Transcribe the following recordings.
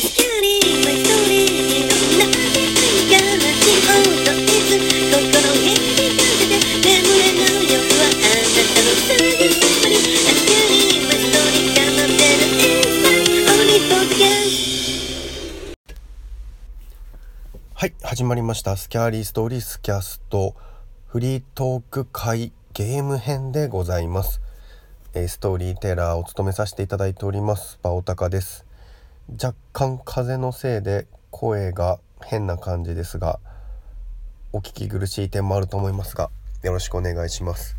はい始まりました。スキャーリーストーリースキャスト。フリートーク会ゲーム編でございます、えー、ストーリーテラーを務めさせていただいております。バオタカです。若干風のせいで声が変な感じですがお聞き苦しい点もあると思いますがよろしくお願いします。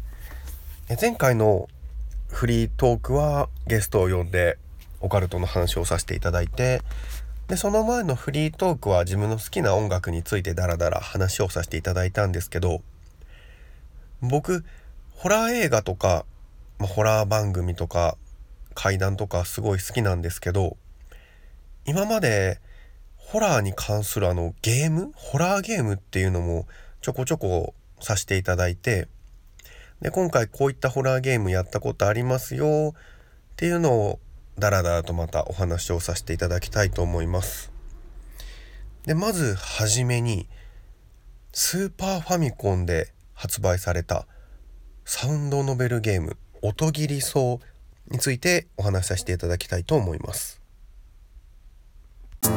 え前回のフリートークはゲストを呼んでオカルトの話をさせていただいてでその前のフリートークは自分の好きな音楽についてダラダラ話をさせていただいたんですけど僕ホラー映画とか、まあ、ホラー番組とか怪談とかすごい好きなんですけど今までホラーに関するあのゲーム？ホラーゲームっていうのもちょこちょこさせていただいてで今回こういったホラーゲームやったことありますよっていうのをダラダラとまたお話をさせていただきたいと思います。でまずはじめにスーパーファミコンで発売されたサウンドノベルゲーム「音切り草」についてお話しさせていただきたいと思います。こ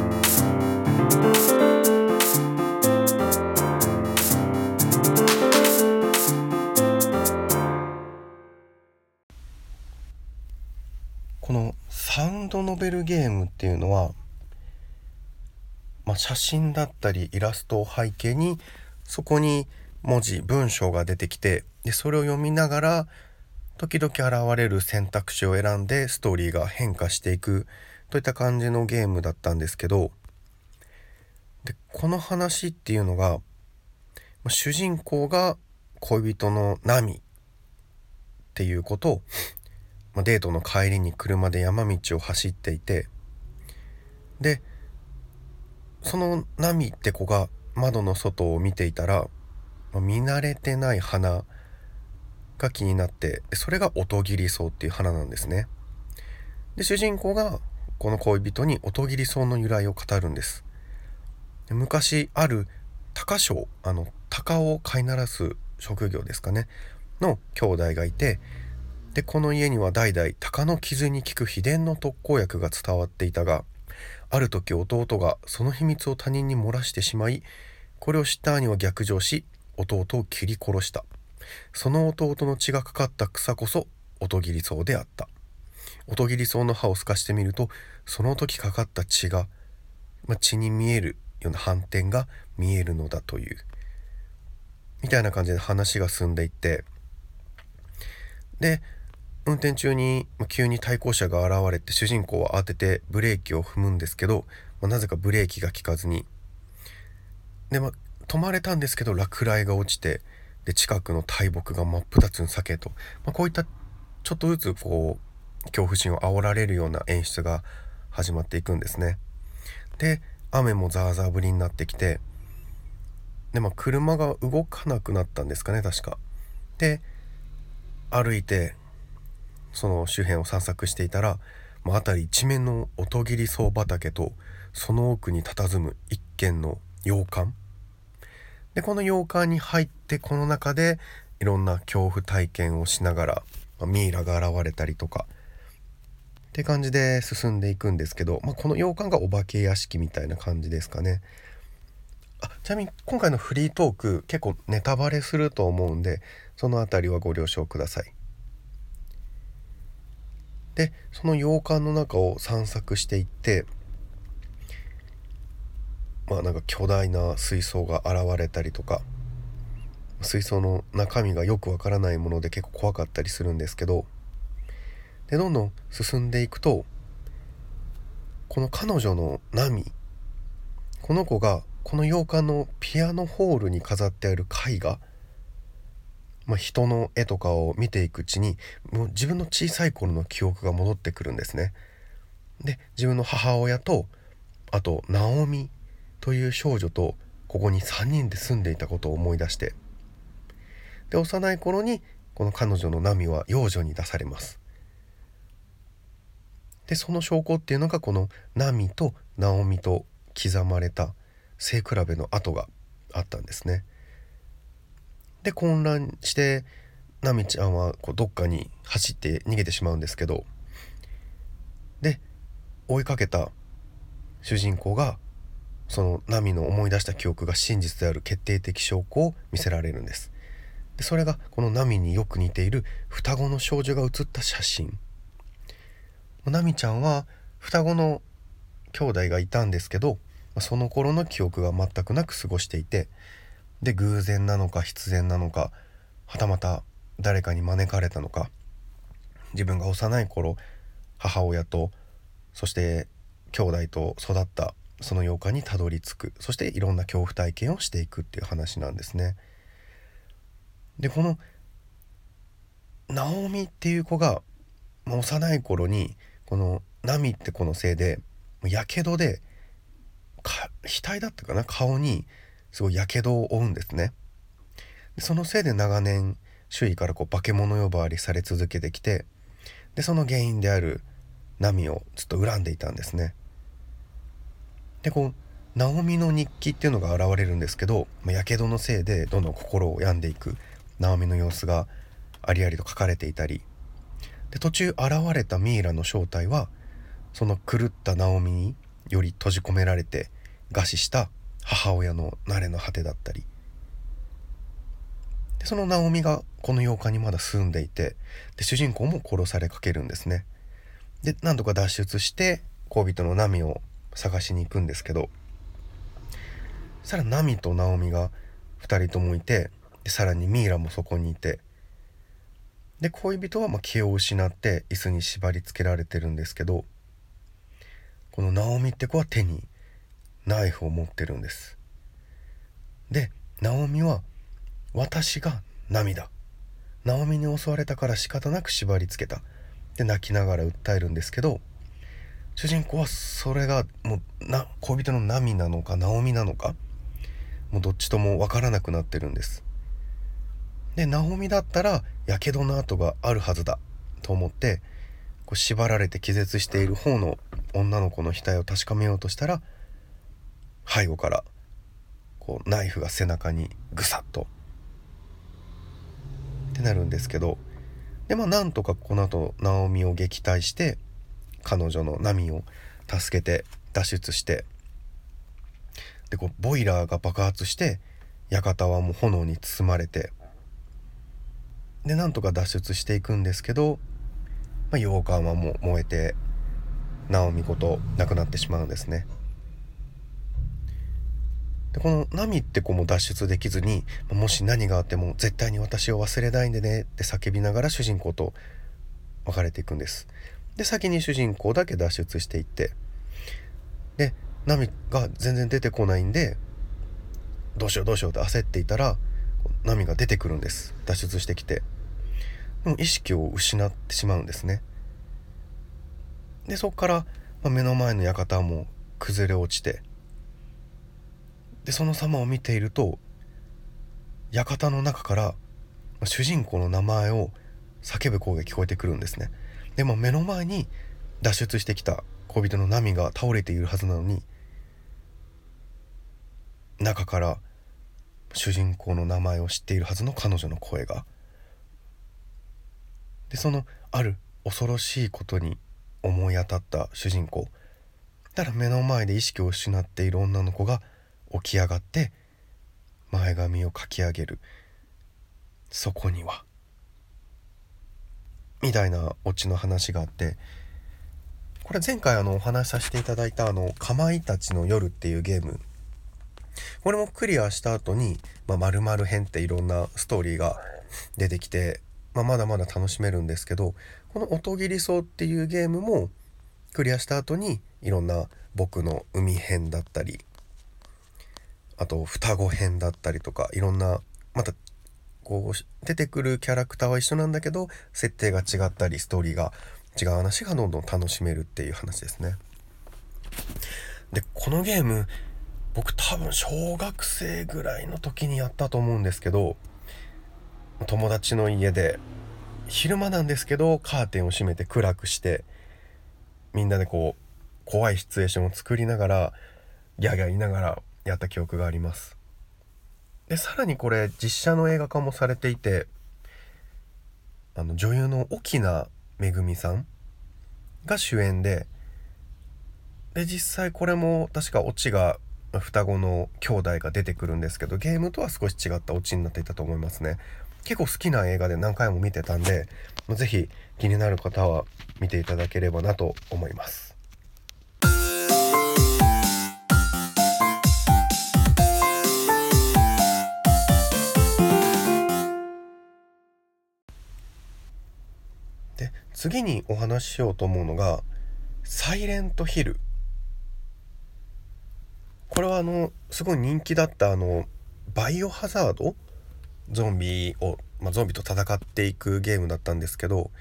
のサウンドノベルゲームっていうのは、まあ、写真だったりイラストを背景にそこに文字文章が出てきてでそれを読みながら時々現れる選択肢を選んでストーリーが変化していくといった感じのゲームだったんですけどでこの話っていうのが主人公が恋人のナミっていうことをま、デートの帰りに車で山道を走っていてでそのナミって子が窓の外を見ていたら、見慣れてない花が気になってそれが音切り草っていう花なんですね。で主人公がこの恋人に音切り草の由来を語るんです。昔ある鷹匠あの鷹を飼いならす職業ですかね。の兄弟がいてでこの家には代々鷹の傷に効く秘伝の特効薬が伝わっていたがある時弟がその秘密を他人に漏らしてしまいこれを知った兄は逆上し弟を切り殺した。その弟の血がかかった草こそ音切り草であった。音切り草の葉を透かしてみるとその時かかった血が、まあ、血に見えるような反転が見えるのだという。みたいな感じで話が進んでいって。で運転中に急に対向車が現れて主人公は慌ててブレーキを踏むんですけど、まあ、なぜかブレーキが効かずに。で、まあ、止まれたんですけど落雷が落ちてで近くの大木が真っ二つに裂けと、まあ、こういったちょっとずつこう恐怖心を煽られるような演出が始まっていくんですね。で雨もザーザー降りになってきてで、まあ、車が動かなくなったんですかね確か。で歩いてその周辺を散策していたら、まあ、辺り一面の音切り草畑とその奥に佇む一軒の洋館でこの洋館に入ってこの中でいろんな恐怖体験をしながら、まあ、ミイラが現れたりとかって感じで進んでいくんですけど、まあ、この洋館がお化け屋敷みたいな感じですかね。あちなみに今回のフリートーク結構ネタバレすると思うんでその辺りはご了承ください。でその洋館の中を散策していってまあなんか巨大な水槽が現れたりとか水槽の中身がよくわからないもので結構怖かったりするんですけどでどんどん進んでいくとこの彼女のナミこの子がこの洋館のピアノホールに飾ってある絵画まあ、人の絵とかを見ていくうちにもう自分の小さい頃の記憶が戻ってくるんですね。で自分の母親とあとナオミという少女とここに3人で住んでいたことを思い出してで幼い頃にこの彼女のナミは養女に出されます。でその証拠っていうのがこのナミとナオミと刻まれた背比べの跡があったんですね。で混乱してナミちゃんはこうどっかに走って逃げてしまうんですけどで追いかけた主人公がそのナミの思い出した記憶が真実である決定的証拠を見せられるんですでそれがこのナミによく似ている双子の少女が写った写真ナミちゃんは双子の兄弟がいたんですけどその頃の記憶が全くなく過ごしていてで偶然なのか必然なのかはたまた誰かに招かれたのか自分が幼い頃母親とそして兄弟と育ったその8日にたどり着くそしていろんな恐怖体験をしていくっていう話なんですね。でこのナオミっていう子が幼い頃にこのナミって子のせいでやけどで額だったかな？顔にすごいやけどを負うんですね。でそのせいで長年周囲からこう化け物呼ばわりされ続けてきてでその原因であるナミをずっと恨んでいたんですね。でこうナオミの日記っていうのが現れるんですけどやけどのせいでどんどん心を病んでいくナオミの様子がありありと書かれていたりで途中現れたミイラの正体はその狂ったナオミにより閉じ込められて餓死した母親の慣れの果てだったり。でそのナオミがこの8日にまだ住んでいてで主人公も殺されかけるんですね。で何とか脱出して恋人のナミを探しに行くんですけどそしたらナミとナオミが2人ともいてでさらにミイラもそこにいてで恋人はま気を失って椅子に縛り付けられてるんですけどこのナオミって子は手にナイフを持ってるんです。でナオミは私が涙。ナオミに襲われたから仕方なく縛り付けた。で泣きながら訴えるんですけど主人公はそれがもうな恋人のナミなのかナオミなのかもうどっちとも分からなくなってるんです。でナオミだったらやけどの跡があるはずだと思ってこう縛られて気絶している方の女の子の額を確かめようとしたら背後からこうナイフが背中にぐさっと。ってなるんですけどでまあなんとかこの後ナオミを撃退して彼女のナミを助けて脱出してでこうボイラーが爆発して館はもう炎に包まれてでなんとか脱出していくんですけど、まあ、洋館はもう燃えてナオミごと亡くなってしまうんですね。でこのナミって子も脱出できずにもし何があっても絶対に私を忘れないんでねって叫びながら主人公と別れていくんです。で先に主人公だけ脱出していってでナミが全然出てこないんでどうしようどうしようって焦っていたらナミが出てくるんです。脱出してきて。意識を失ってしまうんですね。でそこから、ま、目の前の館も崩れ落ちてでその様を見ていると館の中から主人公の名前を叫ぶ声が聞こえてくるんですね。でも目の前に脱出してきた恋人のナミが倒れているはずなのに中から主人公の名前を知っているはずの彼女の声がでそのある恐ろしいことに思い当たった主人公。だから目の前で意識を失っている女の子が起き上がって前髪をかき上げる。そこにはみたいなオチの話があってこれ前回あのお話しさせていただいたあの「かまいたちの夜」っていうゲーム。これもクリアした後に「まる、まる編」っていろんなストーリーが出てきて、まあ、まだまだ楽しめるんですけどこの「音切り草」っていうゲームもクリアした後にいろんな僕の海編だったりあと双子編だったりとかいろんなまたこう出てくるキャラクターは一緒なんだけど設定が違ったりストーリーが違う話がどんどん楽しめるっていう話ですね。でこのゲーム僕多分小学生ぐらいの時にやったと思うんですけど友達の家で昼間なんですけどカーテンを閉めて暗くしてみんなでこう怖いシチュエーションを作りながらギャーギャー言いながらやった記憶があります。でさらにこれ実写の映画化もされていてあの女優の沖縄めぐみさんが主演でで実際これも確かオチが双子の兄弟が出てくるんですけどゲームとは少し違ったオチになっていたと思いますね。結構好きな映画で何回も見てたんで是非気になる方は見ていただければなと思います。で次にお話ししようと思うのが「サイレントヒル」これはあのすごい人気だったあのバイオハザードゾンビを、まあ、ゾンビと戦っていくゲームだったんですけど、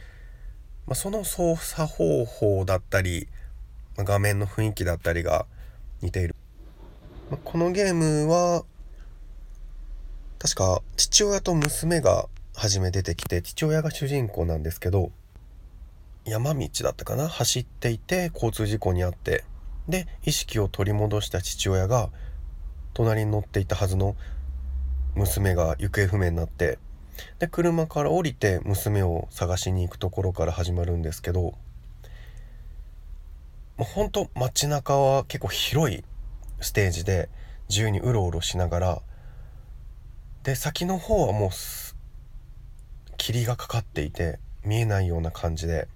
まあ、その操作方法だったり、まあ、画面の雰囲気だったりが似ている、まこのゲームは確か父親と娘が初め出てきて父親が主人公なんですけど山道だったかな？走っていて交通事故に遭ってで意識を取り戻した父親が隣に乗っていたはずの娘が行方不明になってで車から降りて娘を探しに行くところから始まるんですけどもうほんと街中は結構広いステージで自由にうろうろしながらで先の方はもう霧がかかっていて見えないような感じで。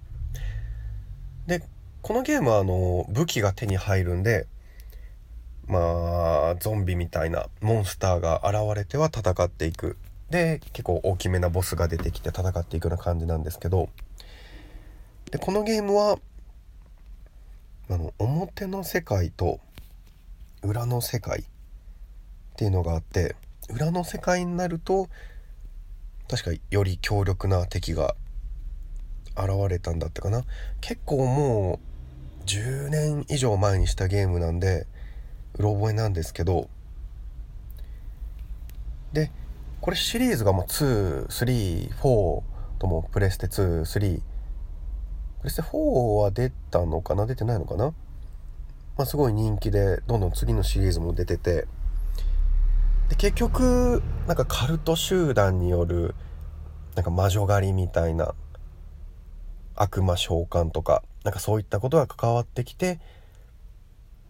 でこのゲームはあの武器が手に入るんでまあゾンビみたいなモンスターが現れては戦っていく。で結構大きめなボスが出てきて戦っていくような感じなんですけど。でこのゲームはあの表の世界と裏の世界っていうのがあって裏の世界になると確かより強力な敵が現れたんだったかな。結構もう10年以上前にしたゲームなんでうろ覚えなんですけどでこれシリーズがもう234ともプレステ23プレステ4は出たのかな？出てないのかな？まあすごい人気でどんどん次のシリーズも出てて。で結局なんかカルト集団によるなんか魔女狩りみたいな悪魔召喚とかなんかそういったことが関わってきて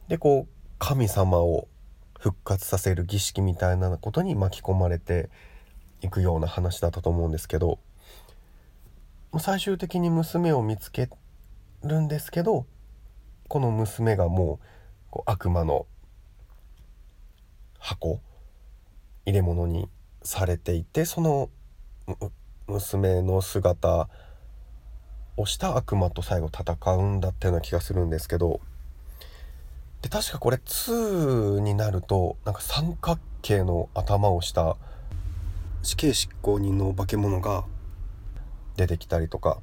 でこう神様を復活させる儀式みたいなことに巻き込まれていくような話だったと思うんですけど最終的に娘を見つけるんですけどこの娘がもうこう悪魔の箱入れ物にされていてその娘の姿をした悪魔と最後戦うんだったような気がするんですけどで確かこれ2になるとなんか三角形の頭をした死刑執行人の化け物が出てきたりとか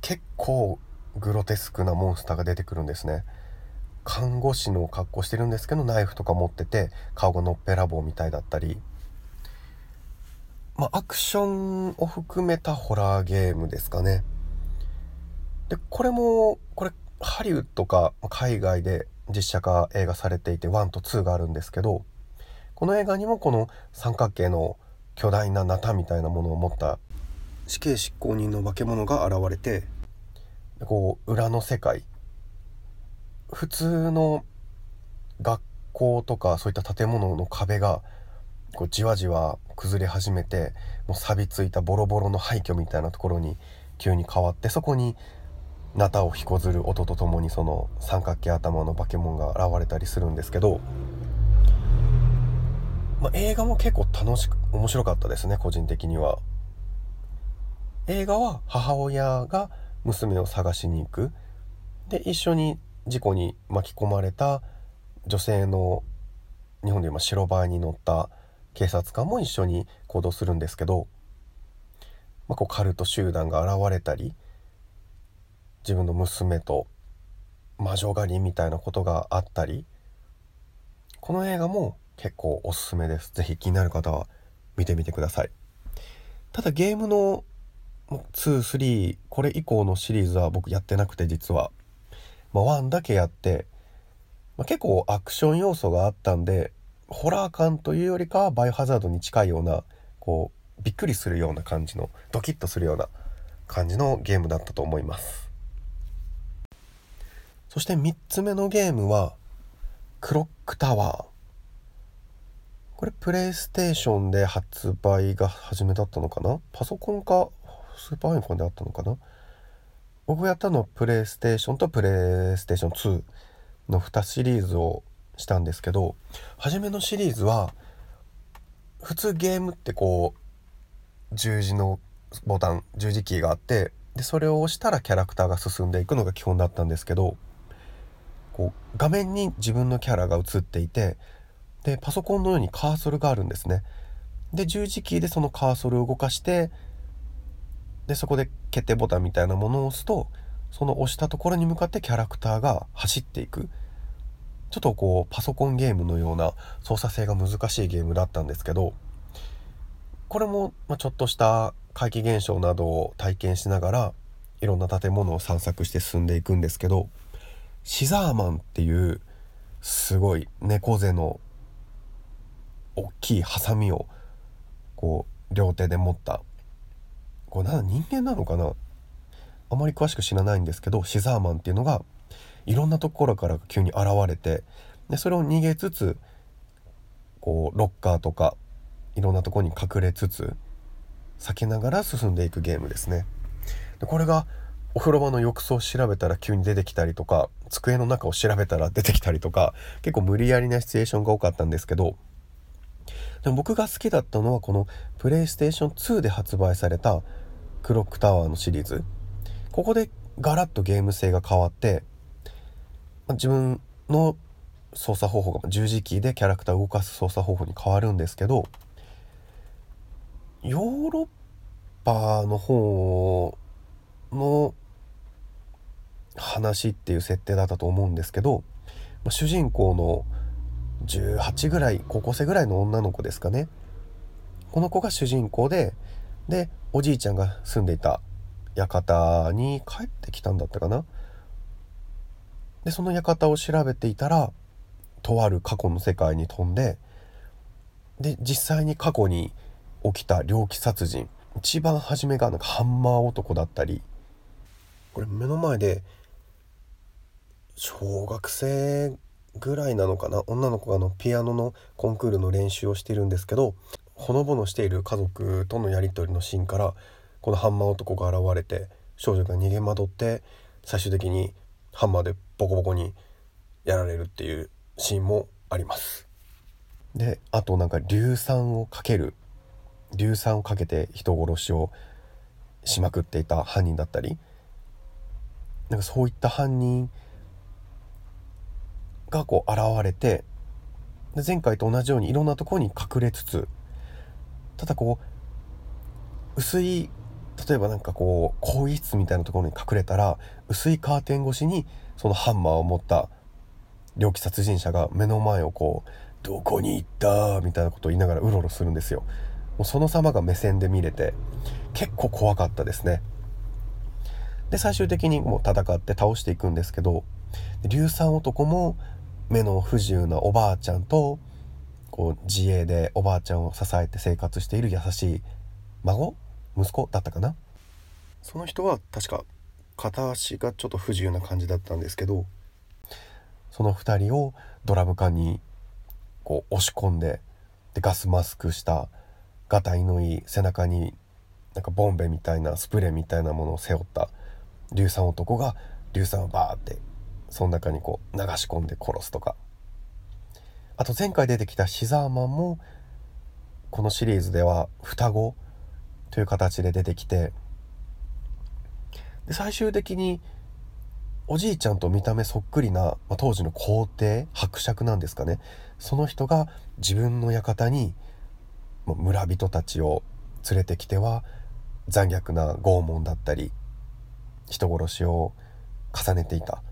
結構グロテスクなモンスターが出てくるんですね。看護師の格好してるんですけどナイフとか持ってて顔がのっぺらぼうみたいだったり。まあアクションを含めたホラーゲームですかね。でこれもこれハリウッドか海外で実写化映画されていて1と2があるんですけどこの映画にもこの三角形の巨大なナタみたいなものを持った死刑執行人の化け物が現れてこう裏の世界。普通の学校とかそういった建物の壁がこうじわじわ崩れ始めてもう錆びついたボロボロの廃墟みたいなところに急に変わってそこにナタをひこずる音とともにその三角形頭の化け物が現れたりするんですけど、まあ、映画も結構楽しく面白かったですね個人的には。映画は母親が娘を探しに行くで一緒に事故に巻き込まれた女性の日本で今白バイに乗った警察官も一緒に行動するんですけど、まあ、こうカルト集団が現れたり自分の娘と魔女狩りみたいなことがあったりこの映画も結構おすすめです。是非気になる方は見てみてください。ただゲームの23これ以降のシリーズは僕やってなくて実は。まあ、1だけやって、まあ、結構アクション要素があったんでホラー感というよりかはバイオハザードに近いようなこうびっくりするような感じのドキッとするような感じのゲームだったと思います。そして3つ目のゲームはクロックタワー。これプレイステーションで発売が初めだったのかな？パソコンかスーパーファミコンであったのかな？僕がやったのはプレイステーションとプレイステーション2の2シリーズをしたんですけど初めのシリーズは普通ゲームってこう十字のボタン十字キーがあってでそれを押したらキャラクターが進んでいくのが基本だったんですけどこう画面に自分のキャラが映っていてでパソコンのようにカーソルがあるんですね。で十字キーでそのカーソルを動かしてでそこで決定ボタンみたいなものを押すとその押したところに向かってキャラクターが走っていくちょっとこうパソコンゲームのような操作性が難しいゲームだったんですけどこれも、ちょっとした怪奇現象などを体験しながらいろんな建物を散策して進んでいくんですけどシザーマンっていうすごい猫背の大きいハサミをこう両手で持ったこれな人間なのかな？あまり詳しく知らないんですけどシザーマンっていうのがいろんなところから急に現れてでそれを逃げつつこうロッカーとかいろんなとこに隠れつつ避けながら進んでいくゲームですね。でこれがお風呂場の浴槽を調べたら急に出てきたりとか机の中を調べたら出てきたりとか結構無理やりなシチュエーションが多かったんですけどでも僕が好きだったのはこのプレイステーション2で発売されたクロックタワーのシリーズ。ここでガラッとゲーム性が変わってま自分の操作方法が十字キーでキャラクターを動かす操作方法に変わるんですけどヨーロッパの方の話っていう設定だったと思うんですけどま主人公の18ぐらい高校生ぐらいの女の子ですかね。この子が主人公ででおじいちゃんが住んでいた館に帰ってきたんだったかな。でその館を調べていたらとある過去の世界に飛んでで実際に過去に起きた猟奇殺人。一番初めがなんかハンマー男だったりこれ目の前で小学生ぐらいなのかな？女の子がのピアノのコンクールの練習をしているんですけどほのぼのしている家族とのやり取りのシーンからこのハンマー男が現れて少女が逃げ惑って最終的にハンマーでボコボコにやられるっていうシーンもあります。であとなんか硫酸をかける硫酸をかけて人殺しをしまくっていた犯人だったりなんかそういった犯人がこう現れてで前回と同じようにいろんなところに隠れつつただこう薄い例えばなんかこう更衣室みたいなところに隠れたら薄いカーテン越しにそのハンマーを持った猟奇殺人者が目の前をこう「どこに行った?」みたいなことを言いながらうろうろするんですよ。もうその様が目線で見れて結構怖かったですね。で最終的にもう戦って倒していくんですけど硫酸男も目の不自由なおばあちゃんとこう自営でおばあちゃんを支えて生活している優しい孫息子だったかな。その人は確か片足がちょっと不自由な感じだったんですけどその2人をドラム缶にこう押し込んででガスマスクしたがたいのいい背中になんかボンベみたいなスプレーみたいなものを背負った硫酸男が硫酸をバーってその中にこう流し込んで殺すとか。あと前回出てきたシザーマンもこのシリーズでは双子という形で出てきてで最終的におじいちゃんと見た目そっくりな、まあ、当時の皇帝伯爵なんですかね。その人が自分の館に村人たちを連れてきては残虐な拷問だったり人殺しを重ねていた。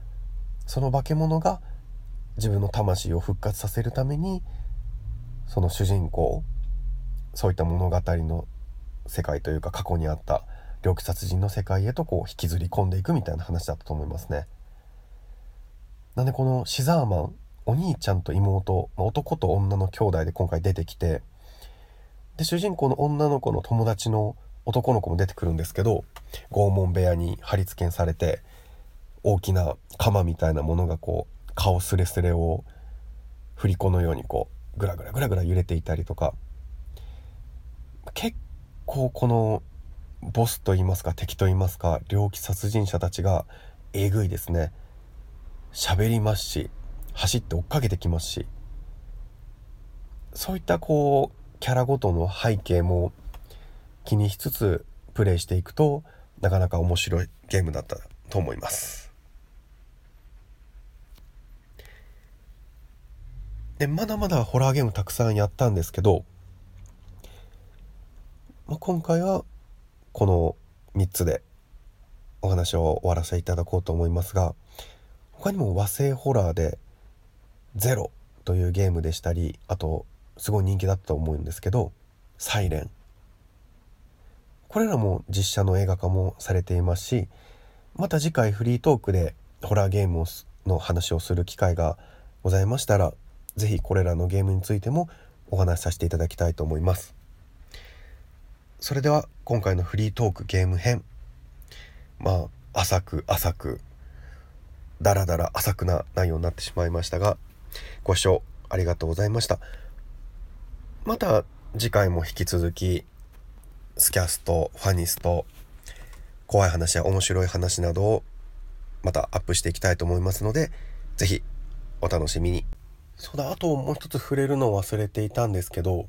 その化け物が自分の魂を復活させるためにその主人公そういった物語の世界というか過去にあった猟奇殺人の世界へとこう引きずり込んでいくみたいな話だったと思いますね。なんでこのシザーマンお兄ちゃんと妹男と女の兄弟で今回出てきてで主人公の女の子の友達の男の子も出てくるんですけど拷問部屋に貼り付けされて大きな鎌みたいなものがこう顔すれすれを振り子のようにこうグラグラグラグラ揺れていたりとか。結構このボスと言いますか敵と言いますか猟奇殺人者たちがえぐいですね。喋りますし走って追っかけてきますし。そういったこうキャラごとの背景も気にしつつプレイしていくとなかなか面白いゲームだったと思います。でまだまだホラーゲームたくさんやったんですけど、まあ、今回はこの3つでお話を終わらせていただこうと思いますが他にも和製ホラーでゼロというゲームでしたりあとすごい人気だったと思うんですけど「サイレン」これらも実写の映画化もされていますしまた次回フリートークでホラーゲームの話をする機会がございましたら是非これらのゲームについてもお話しさせていただきたいと思いますそれでは今回のフリートークゲーム編まあ浅く浅くだらだら浅くな内容になってしまいましたがご視聴ありがとうございました。また次回も引き続きスキャスト、ファニスト、怖い話や面白い話などをまたアップしていきたいと思いますので、是非お楽しみに。そうだ、あともう一つ触れるのを忘れていたんですけど、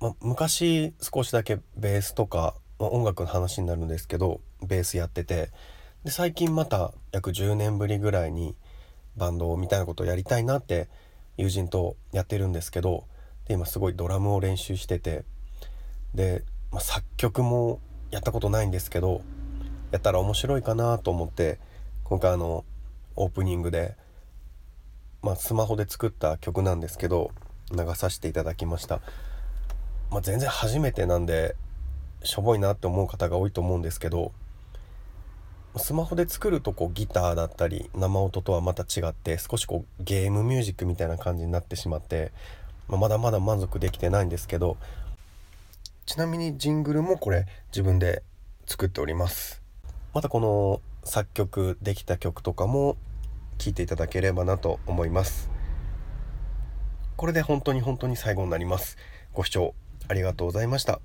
ま、昔少しだけベースとか、ま、音楽の話になるんですけど、ベースやってて、で最近また約10年ぶりぐらいにバンドみたいなことをやりたいなって友人とやってるんですけどで今すごいドラムを練習しててで、ま、作曲もやったことないんですけどやったら面白いかなと思って今回あのオープニングで、まあ、スマホで作った曲なんですけど流させていただきました、まあ、全然初めてなんでしょぼいなって思う方が多いと思うんですけどスマホで作るとこうギターだったり生音とはまた違って少しこうゲームミュージックみたいな感じになってしまって、まあ、まだまだ満足できてないんですけどちなみにジングルもこれ自分で作っております。またこの作曲できた曲とかも聞いていただければなと思います。これで本当に本当に最後になります。ご視聴ありがとうございました。